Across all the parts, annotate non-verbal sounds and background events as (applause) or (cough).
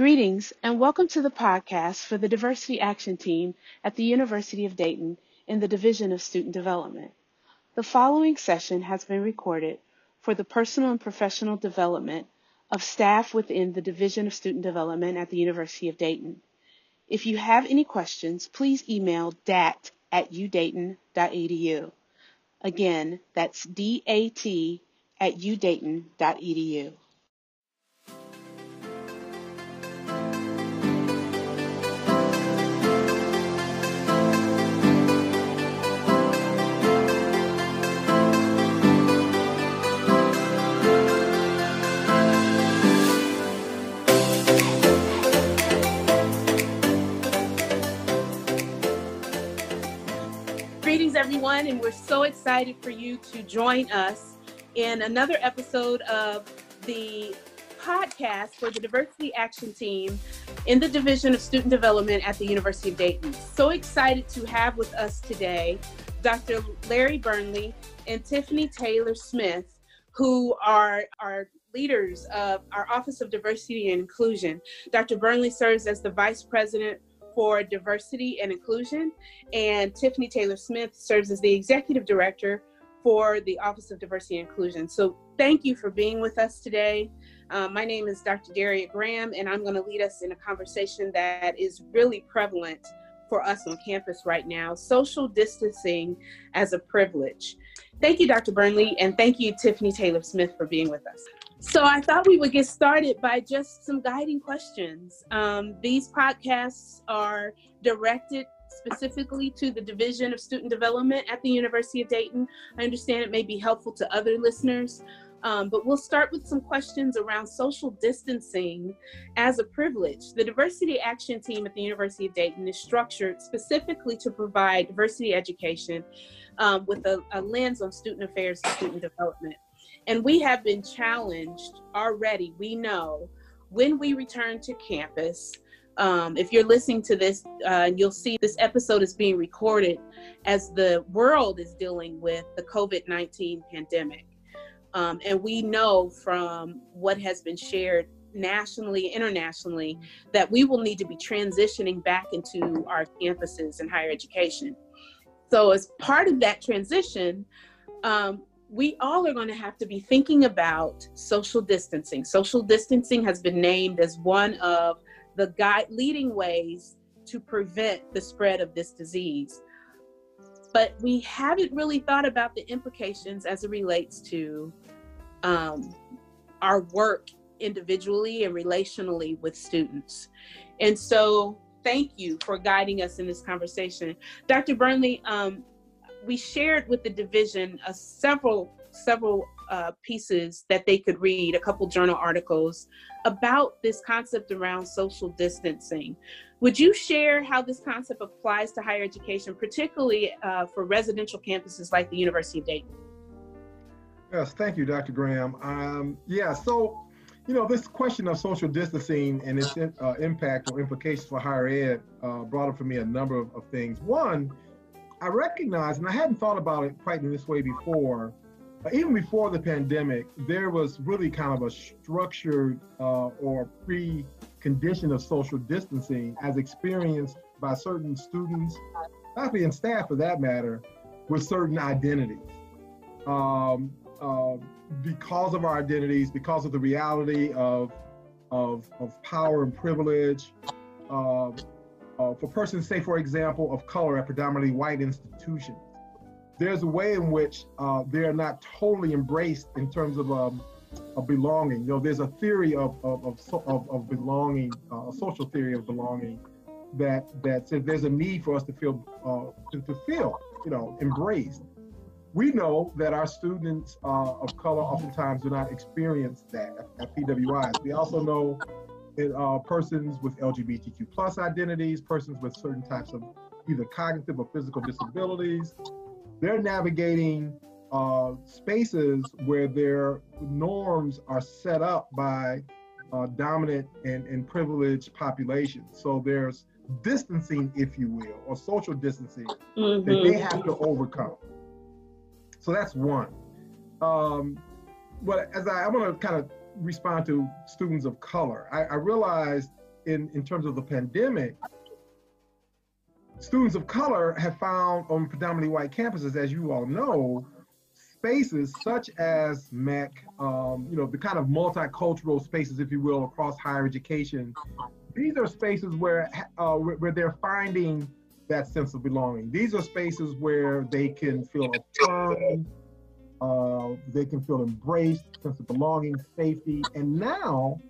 Greetings and welcome to the podcast for the Diversity Action Team at the University of Dayton in the Division of Student Development. The following session has been recorded for the personal and professional development of staff within the Division of Student Development at the University of Dayton. If you have any questions, please email dat at udayton.edu. Again, that's D-A-T at udayton.edu. everyone, and we're so excited for you to join us in another episode of the podcast for the Diversity Action Team in the Division of Student Development at the University of Dayton. So excited to have with us today Dr. Larry Burnley and Tiffany Taylor Smith, who are our leaders of our Office of Diversity and Inclusion. Dr. Burnley serves as the Vice President for Diversity and Inclusion, and Tiffany Taylor Smith serves as the Executive Director for the Office of Diversity and Inclusion. So thank you for being with us today. Uh, my name is Dr. Daria Graham, and I'm going to lead us in a conversation that is really prevalent for us on campus right now social distancing as a privilege. Thank you, Dr. Burnley, and thank you, Tiffany Taylor Smith, for being with us. So I thought we would get started by just some guiding questions. Um, these podcasts are directed specifically to the Division of Student Development at the University of Dayton. I understand it may be helpful to other listeners, um, but we'll start with some questions around social distancing as a privilege. The Diversity Action Team at the University of Dayton is structured specifically to provide diversity education um, with a, a lens on student affairs and student development. And we have been challenged already, we know, when we return to campus. Um, if you're listening to this, uh, you'll see this episode is being recorded as the world is dealing with the COVID 19 pandemic. Um, and we know from what has been shared nationally, internationally, that we will need to be transitioning back into our campuses and higher education. So, as part of that transition, um, we all are going to have to be thinking about social distancing. Social distancing has been named as one of the guide leading ways to prevent the spread of this disease. But we haven't really thought about the implications as it relates to um, our work individually and relationally with students. And so, thank you for guiding us in this conversation. Dr. Burnley, um, we shared with the division uh, several several uh, pieces that they could read, a couple journal articles about this concept around social distancing. Would you share how this concept applies to higher education, particularly uh, for residential campuses like the University of Dayton? Yes, thank you, Dr. Graham. Um, yeah, so, you know, this question of social distancing and its uh, impact or implications for higher ed uh, brought up for me a number of, of things. One, I recognize, and I hadn't thought about it quite in this way before, even before the pandemic, there was really kind of a structured uh, or precondition of social distancing as experienced by certain students, faculty, and staff for that matter, with certain identities. Um, uh, because of our identities, because of the reality of, of, of power and privilege, uh, uh, for persons, say, for example, of color at predominantly white institutions there's a way in which uh, they're not totally embraced in terms of, um, belonging. You know, there's a theory of, of, of, of belonging, uh, a social theory of belonging that, that says there's a need for us to feel, uh, to, to feel, you know, embraced. We know that our students uh, of color oftentimes do not experience that at, at PWIs. We also know uh, persons with LGBTQ plus identities, persons with certain types of either cognitive or physical disabilities, they're navigating uh, spaces where their norms are set up by uh, dominant and, and privileged populations. So there's distancing, if you will, or social distancing mm-hmm. that they have to overcome. So that's one. Um, but as I, I want to kind of respond to students of color, I, I realized in, in terms of the pandemic, students of color have found on predominantly white campuses, as you all know, spaces such as MEC, um, you know, the kind of multicultural spaces, if you will, across higher education. These are spaces where, uh, where they're finding that sense of belonging. These are spaces where they can feel affirmed, uh, they can feel embraced, sense of belonging, safety. And now,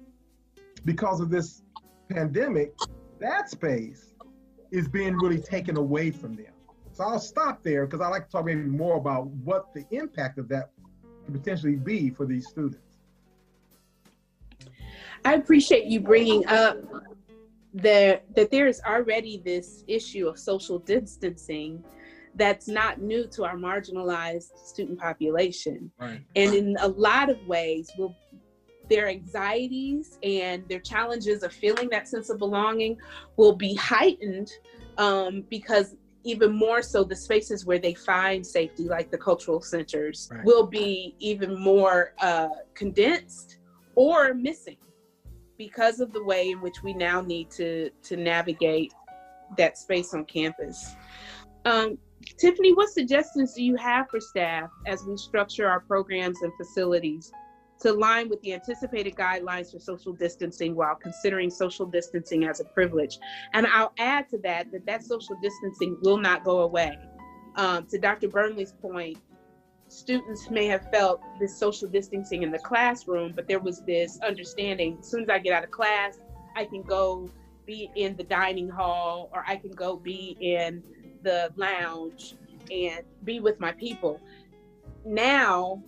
because of this pandemic, that space is being really taken away from them. So I'll stop there because I like to talk maybe more about what the impact of that could potentially be for these students. I appreciate you bringing up that that there is already this issue of social distancing that's not new to our marginalized student population. Right. And in a lot of ways, will their anxieties and their challenges of feeling that sense of belonging will be heightened um, because even more so the spaces where they find safety like the cultural centers right. will be even more uh, condensed or missing because of the way in which we now need to to navigate that space on campus um, tiffany what suggestions do you have for staff as we structure our programs and facilities to align with the anticipated guidelines for social distancing while considering social distancing as a privilege. And I'll add to that that that social distancing will not go away. Um, to Dr. Burnley's point, students may have felt this social distancing in the classroom, but there was this understanding as soon as I get out of class, I can go be in the dining hall or I can go be in the lounge and be with my people. Now,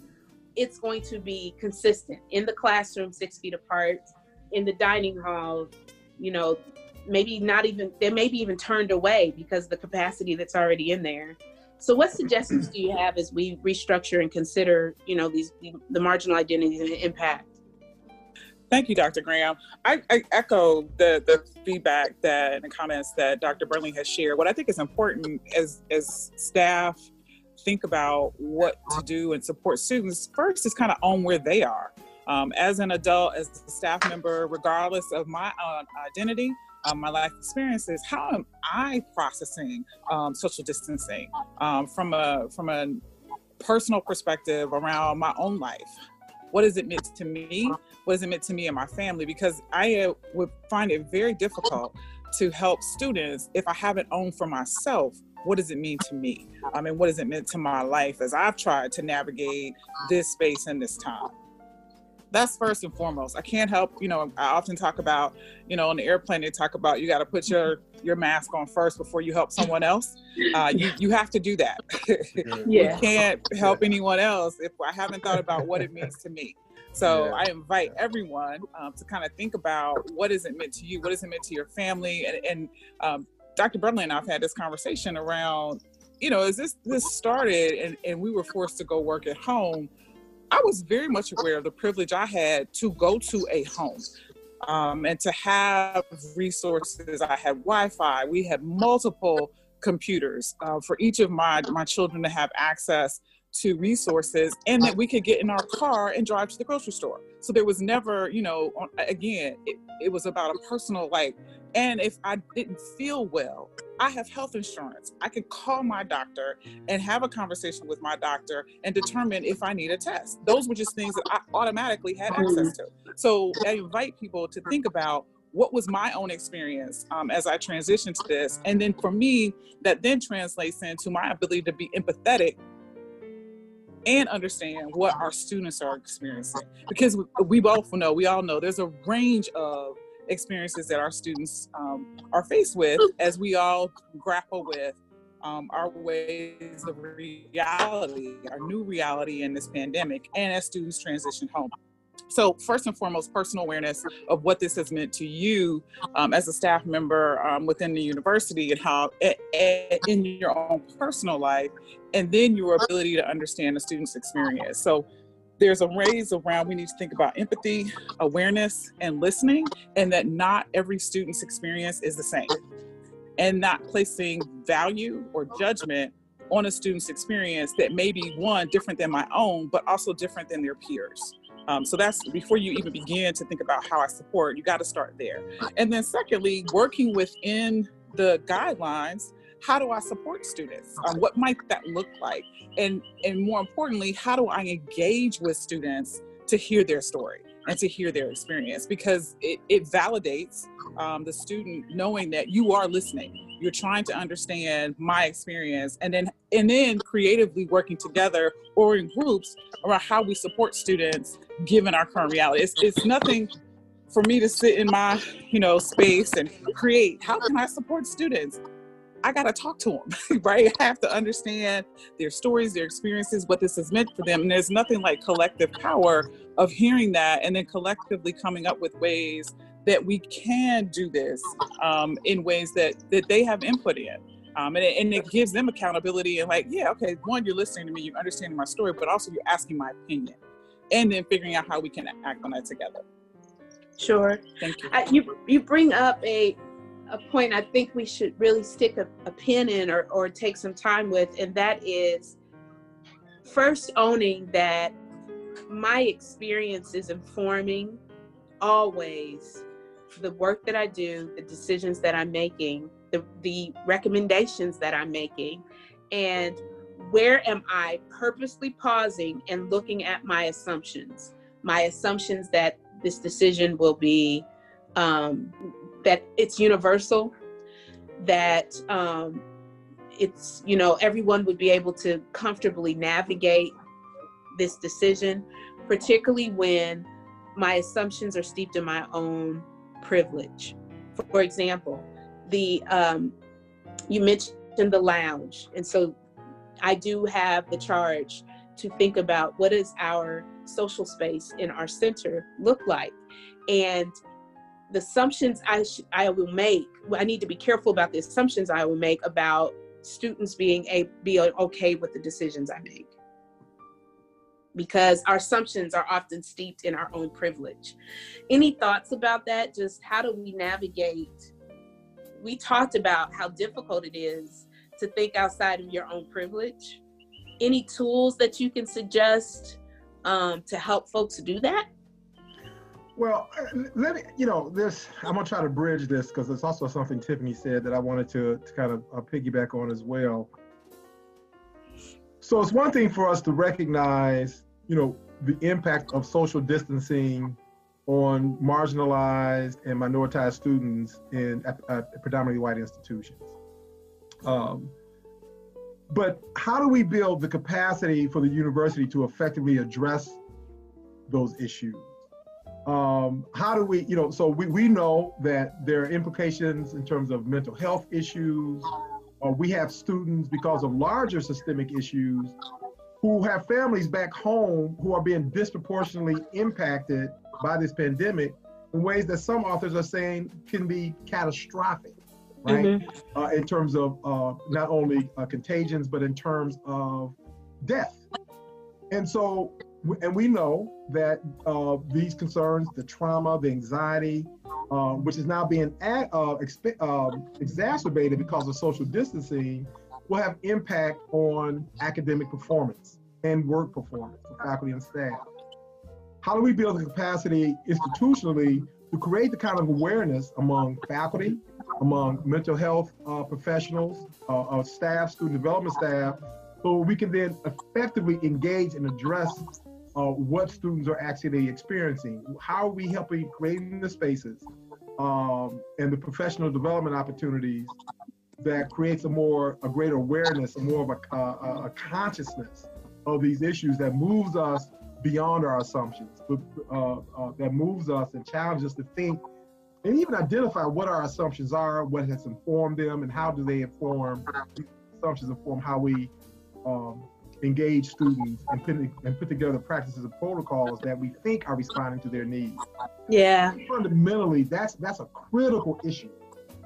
it's going to be consistent in the classroom, six feet apart, in the dining hall, you know, maybe not even, they may be even turned away because the capacity that's already in there. So what suggestions do you have as we restructure and consider, you know, these the marginal identities and impact? Thank you, Dr. Graham. I, I, echo the, the feedback that and the comments that Dr. Burnley has shared. What I think is important as as staff think about what to do and support students, first is kind of own where they are. Um, as an adult, as a staff member, regardless of my uh, identity, um, my life experiences, how am I processing um, social distancing um, from a from a personal perspective around my own life? What does it mean to me? What does it mean to me and my family? Because I uh, would find it very difficult to help students if I haven't owned for myself what does it mean to me? I mean, what does it mean to my life as I've tried to navigate this space and this time? That's first and foremost. I can't help, you know, I often talk about, you know, on the airplane, they talk about you got to put your your mask on first before you help someone else. Uh, you, you have to do that. (laughs) yeah. (laughs) you can't help anyone else if I haven't thought about what it means to me. So yeah. I invite everyone um, to kind of think about what is it meant to you, what is it meant to your family, and, and um, Dr. Burnley and I've had this conversation around, you know, as this this started and, and we were forced to go work at home, I was very much aware of the privilege I had to go to a home. Um, and to have resources. I had Wi-Fi. We had multiple computers uh, for each of my my children to have access to resources, and that we could get in our car and drive to the grocery store. So there was never, you know, again, it, it was about a personal like and if I didn't feel well, I have health insurance. I can call my doctor and have a conversation with my doctor and determine if I need a test. Those were just things that I automatically had access to. So I invite people to think about what was my own experience um, as I transitioned to this. And then for me, that then translates into my ability to be empathetic and understand what our students are experiencing. Because we, we both know, we all know there's a range of experiences that our students um, are faced with as we all grapple with um, our ways of reality, our new reality in this pandemic, and as students transition home. So, first and foremost, personal awareness of what this has meant to you um, as a staff member um, within the university and how in your own personal life, and then your ability to understand the student's experience. So, there's a ways around we need to think about empathy, awareness, and listening, and that not every student's experience is the same. And not placing value or judgment on a student's experience that may be one different than my own, but also different than their peers. Um, so that's before you even begin to think about how I support, you got to start there. And then, secondly, working within the guidelines how do I support students? Um, what might that look like? And and more importantly, how do I engage with students to hear their story and to hear their experience? Because it, it validates um, the student knowing that you are listening. You're trying to understand my experience, and then and then creatively working together or in groups around how we support students given our current reality. It's, it's nothing for me to sit in my you know space and create how can i support students i got to talk to them (laughs) right i have to understand their stories their experiences what this has meant for them and there's nothing like collective power of hearing that and then collectively coming up with ways that we can do this um, in ways that that they have input in um, and, it, and it gives them accountability and like yeah okay one you're listening to me you're understanding my story but also you're asking my opinion and then figuring out how we can act on that together Sure. Thank you. I, you you bring up a a point I think we should really stick a, a pin in or, or take some time with, and that is first owning that my experience is informing always the work that I do, the decisions that I'm making, the, the recommendations that I'm making, and where am I purposely pausing and looking at my assumptions? My assumptions that this decision will be um, that it's universal, that um, it's, you know, everyone would be able to comfortably navigate this decision, particularly when my assumptions are steeped in my own privilege. For example, the um, you mentioned the lounge, and so I do have the charge to think about what is our social space in our center look like and the assumptions I, sh- I will make i need to be careful about the assumptions i will make about students being a be okay with the decisions i make. Because our assumptions are often steeped in our own privilege. Any thoughts about that? Just how do we navigate? We talked about how difficult it is to think outside of your own privilege. Any tools that you can suggest um, to help folks do that? Well, uh, let me, you know, this, I'm going to try to bridge this because it's also something Tiffany said that I wanted to, to kind of uh, piggyback on as well. So it's one thing for us to recognize, you know, the impact of social distancing on marginalized and minoritized students in predominantly white institutions. Um, but how do we build the capacity for the university to effectively address those issues? Um, how do we, you know, so we, we know that there are implications in terms of mental health issues. Uh, we have students because of larger systemic issues who have families back home who are being disproportionately impacted by this pandemic in ways that some authors are saying can be catastrophic right? Mm-hmm. Uh, in terms of uh, not only uh, contagions, but in terms of death. And so, and we know that uh, these concerns, the trauma, the anxiety, uh, which is now being ad, uh, exp- um, exacerbated because of social distancing, will have impact on academic performance and work performance for faculty and staff. How do we build the capacity institutionally to create the kind of awareness among faculty, among mental health uh, professionals, uh, uh, staff, student development staff, so we can then effectively engage and address uh, what students are actually experiencing. How are we helping creating the spaces um, and the professional development opportunities that creates a more, a greater awareness, a more of a, a, a consciousness of these issues that moves us beyond our assumptions, but, uh, uh, that moves us and challenges us to think and even identify what our assumptions are, what has informed them, and how do they inform assumptions inform how we um, engage students and put, and put together practices and protocols that we think are responding to their needs. Yeah. Fundamentally, that's that's a critical issue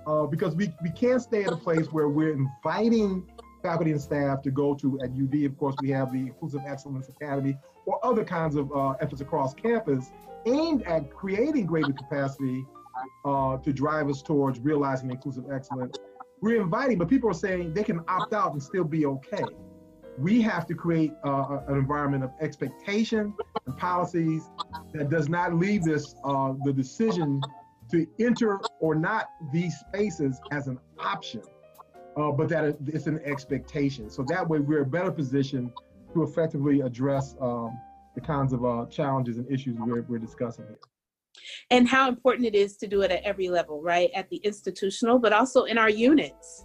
uh, because we, we can't stay at a place where we're inviting faculty and staff to go to at UD. Of course, we have the Inclusive Excellence Academy or other kinds of uh, efforts across campus aimed at creating greater capacity uh, to drive us towards realizing inclusive excellence. We're inviting, but people are saying they can opt out and still be okay. We have to create uh, an environment of expectation and policies that does not leave this uh, the decision to enter or not these spaces as an option, uh, but that it's an expectation. So that way we're better positioned to effectively address um, the kinds of uh, challenges and issues we're, we're discussing here. And how important it is to do it at every level, right? At the institutional, but also in our units.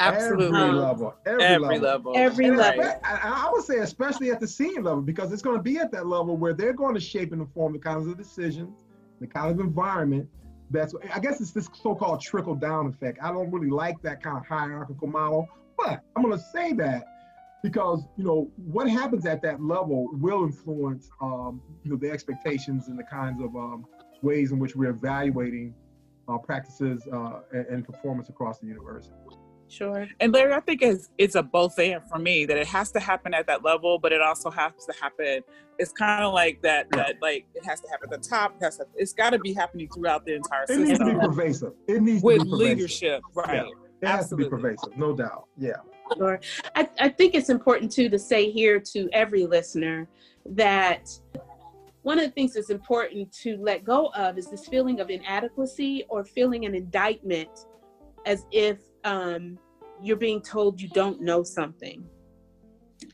Absolutely. Every level. Every, every level. level. Every and level. I, I, would say, especially at the senior level, because it's going to be at that level where they're going to shape and inform the kinds of decisions, the kind of environment that's, I guess it's this so called trickle down effect. I don't really like that kind of hierarchical model, but I'm going to say that because you know what happens at that level will influence um, you know the expectations and the kinds of um, ways in which we're evaluating uh, practices uh, and, and, performance across the university. Sure. And Larry, I think it's it's a both and for me that it has to happen at that level, but it also has to happen. It's kind of like that that like it has to happen at the top. It has to, it's got to be happening throughout the entire it system. It needs to be pervasive. It needs with to be leadership, right? Yeah. It has Absolutely. to be pervasive, no doubt. Yeah. Sure. I, I think it's important too to say here to every listener that one of the things that's important to let go of is this feeling of inadequacy or feeling an indictment as if um, you're being told you don't know something.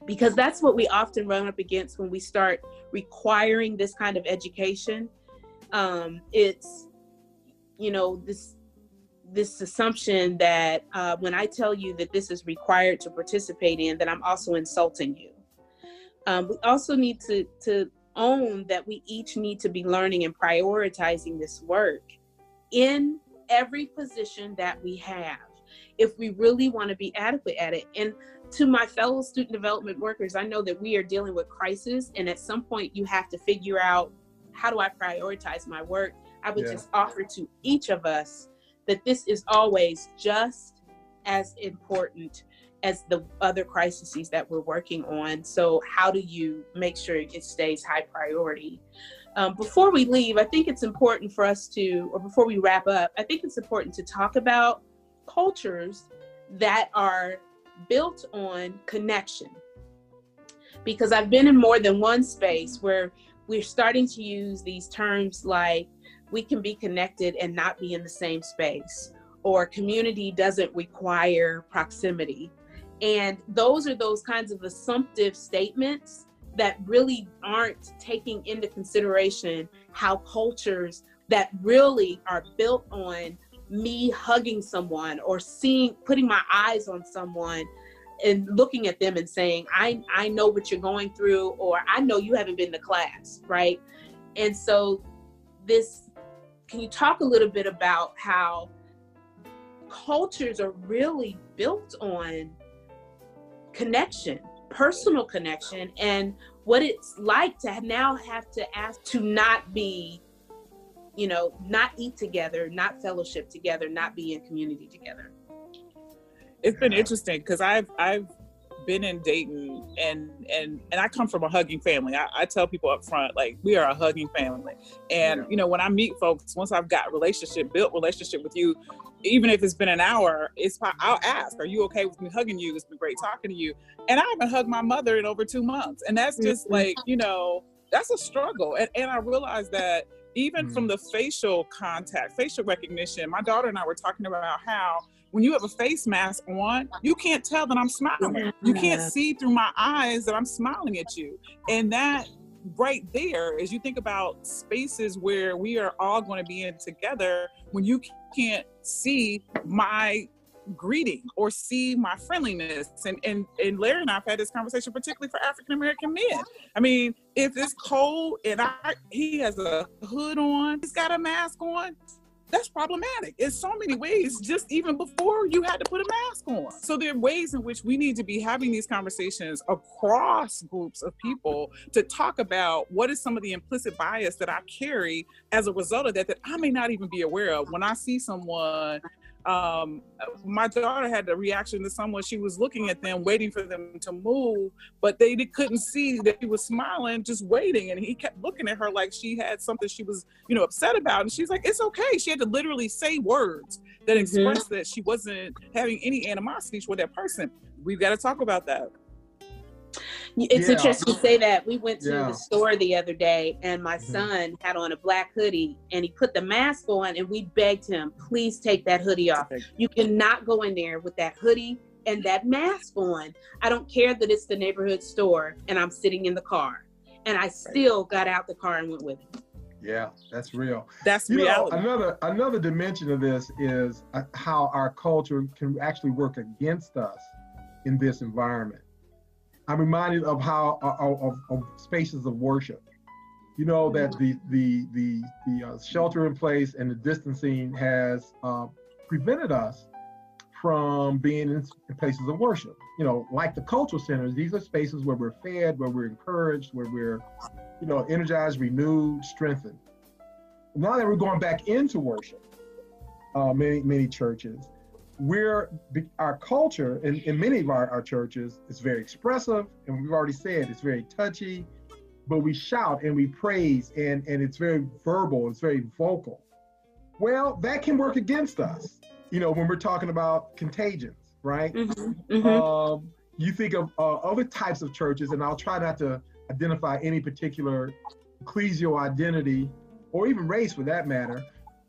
Because that's what we often run up against when we start requiring this kind of education. Um, it's, you know, this this assumption that uh, when I tell you that this is required to participate in, that I'm also insulting you. Um, we also need to to own that we each need to be learning and prioritizing this work in every position that we have if we really want to be adequate at it. And to my fellow student development workers, I know that we are dealing with crisis, and at some point you have to figure out how do I prioritize my work. I would yeah. just offer to each of us that this is always just as important as the other crises that we're working on. So, how do you make sure it stays high priority? Um, before we leave, I think it's important for us to, or before we wrap up, I think it's important to talk about cultures that are built on connection. Because I've been in more than one space where we're starting to use these terms like we can be connected and not be in the same space, or community doesn't require proximity. And those are those kinds of assumptive statements that really aren't taking into consideration how cultures that really are built on me hugging someone or seeing putting my eyes on someone and looking at them and saying i i know what you're going through or i know you haven't been to class right? And so this can you talk a little bit about how cultures are really built on connection, personal connection, and what it's like to now have to ask to not be, you know, not eat together, not fellowship together, not be in community together. It's been interesting because I've I've been in Dayton and and and I come from a hugging family. I, I tell people up front, like we are a hugging family. And you know, when I meet folks, once I've got relationship, built relationship with you, even if it's been an hour, it's I'll ask, "Are you okay with me hugging you? It's been great talking to you." And I haven't hugged my mother in over two months, and that's just mm-hmm. like you know, that's a struggle. And and I realized that even mm-hmm. from the facial contact, facial recognition, my daughter and I were talking about how when you have a face mask on, you can't tell that I'm smiling. You can't see through my eyes that I'm smiling at you. And that right there, as you think about spaces where we are all going to be in together, when you can't see my greeting or see my friendliness. And, and and Larry and I've had this conversation, particularly for African American men. I mean, if it's cold and I he has a hood on, he's got a mask on, that's problematic in so many ways, just even before you had to put a mask on. So there are ways in which we need to be having these conversations across groups of people to talk about what is some of the implicit bias that I carry as a result of that that I may not even be aware of. When I see someone um, my daughter had the reaction to someone she was looking at them waiting for them to move but they couldn't see that he was smiling just waiting and he kept looking at her like she had something she was you know upset about and she's like it's okay. She had to literally say words that mm-hmm. expressed that she wasn't having any animosity toward that person. We've got to talk about that It's yeah. interesting to say that. We went to yeah. the store the other day and my mm-hmm. son had on a black hoodie and he put the mask on and we begged him, please take that hoodie off. You cannot go in there with that hoodie and that mask on. I don't care that it's the neighborhood store and I'm sitting in the car. And I still got out the car and went with him. Yeah, that's real. That's you reality. Know, another another dimension of this is uh, how our culture can actually work against us in this environment. I'm reminded of how uh, of, of spaces of worship. You know that the the the the uh, shelter in place and the distancing has uh, prevented us from being in places of worship. You know, like the cultural centers, these are spaces where we're fed, where we're encouraged, where we're, you know, energized, renewed, strengthened. Now that we're going back into worship, uh, many many churches, we're our culture in, in many of our, our churches is very expressive, and we've already said it's very touchy, but we shout and we praise, and and it's very verbal, it's very vocal. Well, that can work against us you know, when we're talking about contagions, right? Mm-hmm, mm-hmm. Um, you think of uh, other types of churches, and I'll try not to identify any particular ecclesial identity or even race for that matter,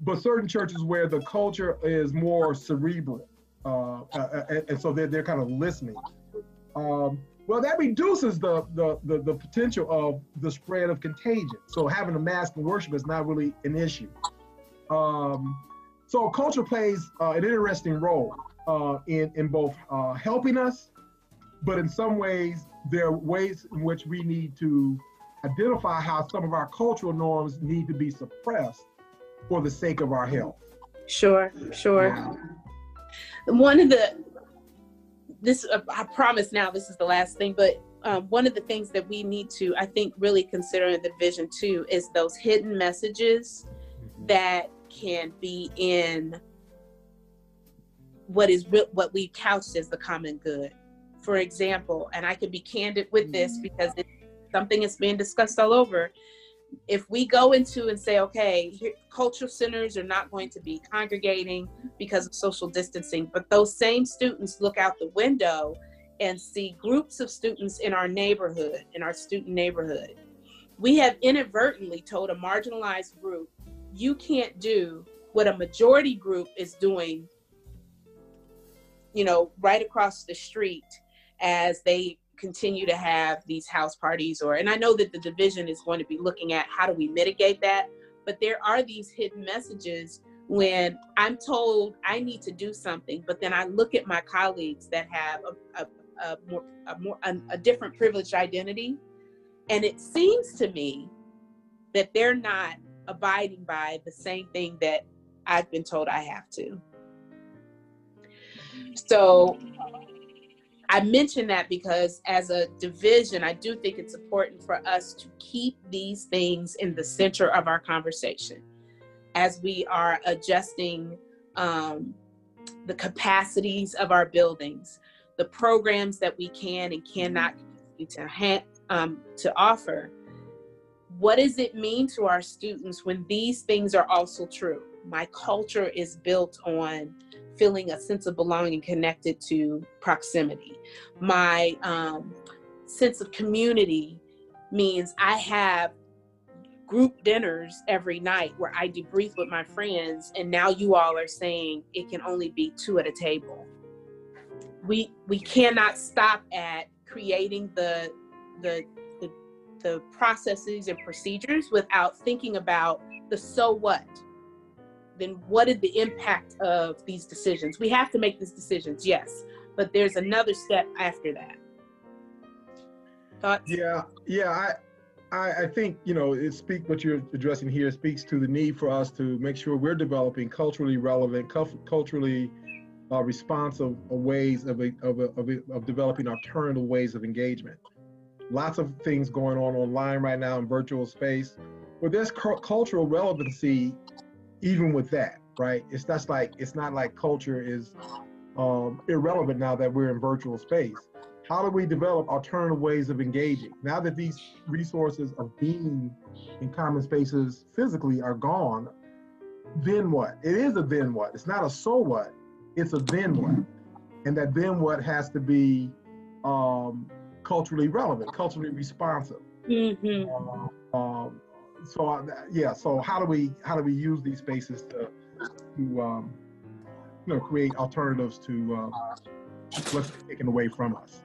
but certain churches where the culture is more cerebral. Uh, uh, uh and so they're, they're kind of listening. Um, well, that reduces the, the, the, the, potential of the spread of contagion. So having a mask in worship is not really an issue. Um, so culture plays uh, an interesting role uh, in, in both uh, helping us, but in some ways, there are ways in which we need to identify how some of our cultural norms need to be suppressed for the sake of our health. Sure, sure. One of the, this, uh, I promise now this is the last thing, but um, one of the things that we need to, I think, really consider in the vision too is those hidden messages mm-hmm. that can be in what is what we couched as the common good. For example, and I can be candid with this mm-hmm. because it's something that's being discussed all over. If we go into and say, okay, cultural centers are not going to be congregating because of social distancing, but those same students look out the window and see groups of students in our neighborhood, in our student neighborhood. We have inadvertently told a marginalized group you can't do what a majority group is doing, you know, right across the street as they continue to have these house parties or and I know that the division is going to be looking at how do we mitigate that, but there are these hidden messages when I'm told I need to do something, but then I look at my colleagues that have a, a, a more a more a, different privileged identity, and it seems to me that they're not abiding by the same thing that I've been told I have to. So I mention that because as a division, I do think it's important for us to keep these things in the center of our conversation as we are adjusting um, the capacities of our buildings, the programs that we can and cannot to, ha- um, to offer what does it mean to our students when these things are also true? My culture is built on feeling a sense of belonging connected to proximity. My um, sense of community means I have group dinners every night where I debrief with my friends, and now you all are saying it can only be two at a table. We we cannot stop at creating the the the processes and procedures without thinking about the so what then what is the impact of these decisions we have to make these decisions yes but there's another step after that Thoughts? yeah yeah i I, I think you know it speak what you're addressing here speaks to the need for us to make sure we're developing culturally relevant, culturally uh, responsive ways of, of, of, of developing alternative ways of engagement lots of things going on online right now in virtual space. But there's cu- cultural relevancy even with that, right? It's that's like it's not like culture is um, irrelevant now that we're in virtual space. How do we develop alternative ways of engaging now that these resources of being in common spaces physically are gone? Then what? It is a then what. It's not a so what. It's a then what, and that then what has to be um, culturally relevant, culturally responsive. Mm-hmm. Uh, um, so uh, yeah, so how do we how do we use these spaces to to um, you know create alternatives to uh, what's taken away from us?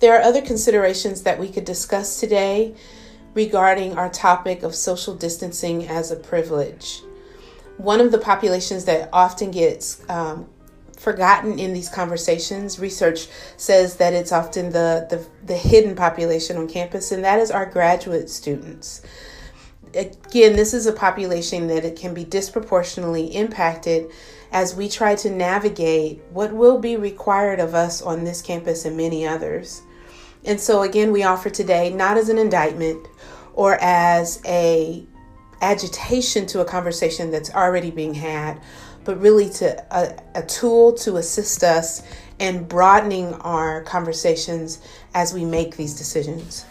There are other considerations that we could discuss today regarding our topic of social distancing as a privilege. One of the populations that often gets um, forgotten in these conversations, research says that it's often the, the, the hidden population on campus, and that is our graduate students. Again, this is a population that it can be disproportionately impacted as we try to navigate what will be required of us on this campus and many others. And so again, we offer today not as an indictment or as a agitation to a conversation that's already being had, but really to a, a tool to assist us in broadening our conversations as we make these decisions.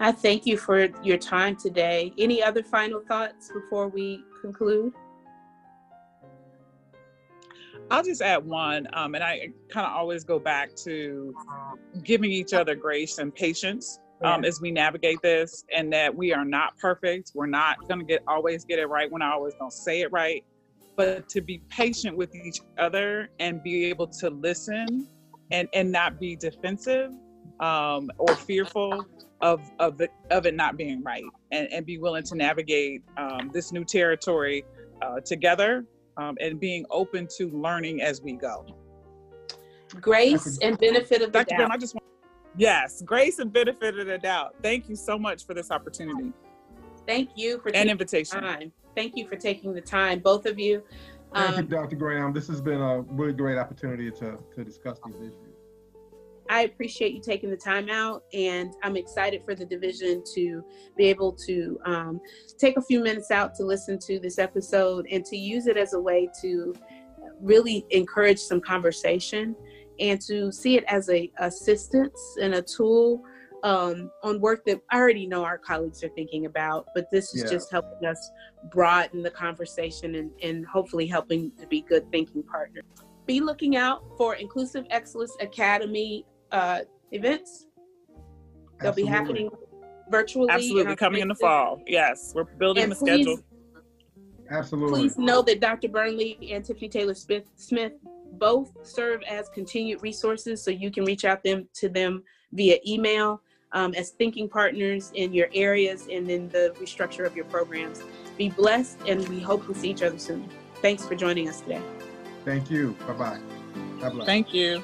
I thank you for your time today. Any other final thoughts before we conclude? I'll just add one, um, and I kind of always go back to giving each other grace and patience um, as we navigate this, and that we are not perfect. We're not going to get always get it right. We're not always going to say it right, but to be patient with each other and be able to listen and and not be defensive um, or fearful of of it, of it not being right, and, and be willing to navigate um, this new territory uh, together um, and being open to learning as we go. Grace and benefit of the Dr. doubt. I just want, yes, grace and benefit of the doubt. Thank you so much for this opportunity. Thank you for an invitation. Time. Thank you for taking the time, both of you. Thank um, you, Dr. Graham. This has been a really great opportunity to, to discuss these issues. I appreciate you taking the time out, and I'm excited for the division to be able to um, take a few minutes out to listen to this episode and to use it as a way to really encourage some conversation and to see it as a assistance and a tool um, on work that I already know our colleagues are thinking about, but this is yeah. just helping us broaden the conversation and, and hopefully helping to be good thinking partners. Be looking out for Inclusive Excellence Academy uh, events. They'll Absolutely. be happening virtually. Absolutely, coming in the fall. Yes, we're building and the please, schedule. Absolutely. Please know that Dr. Burnley and Tiffany Taylor Smith, Smith both serve as continued resources, so you can reach out them to them via email um, as thinking partners in your areas and in the restructure of your programs. Be blessed, and we hope to see each other soon. Thanks for joining us today. Thank you. Bye bye. Thank you.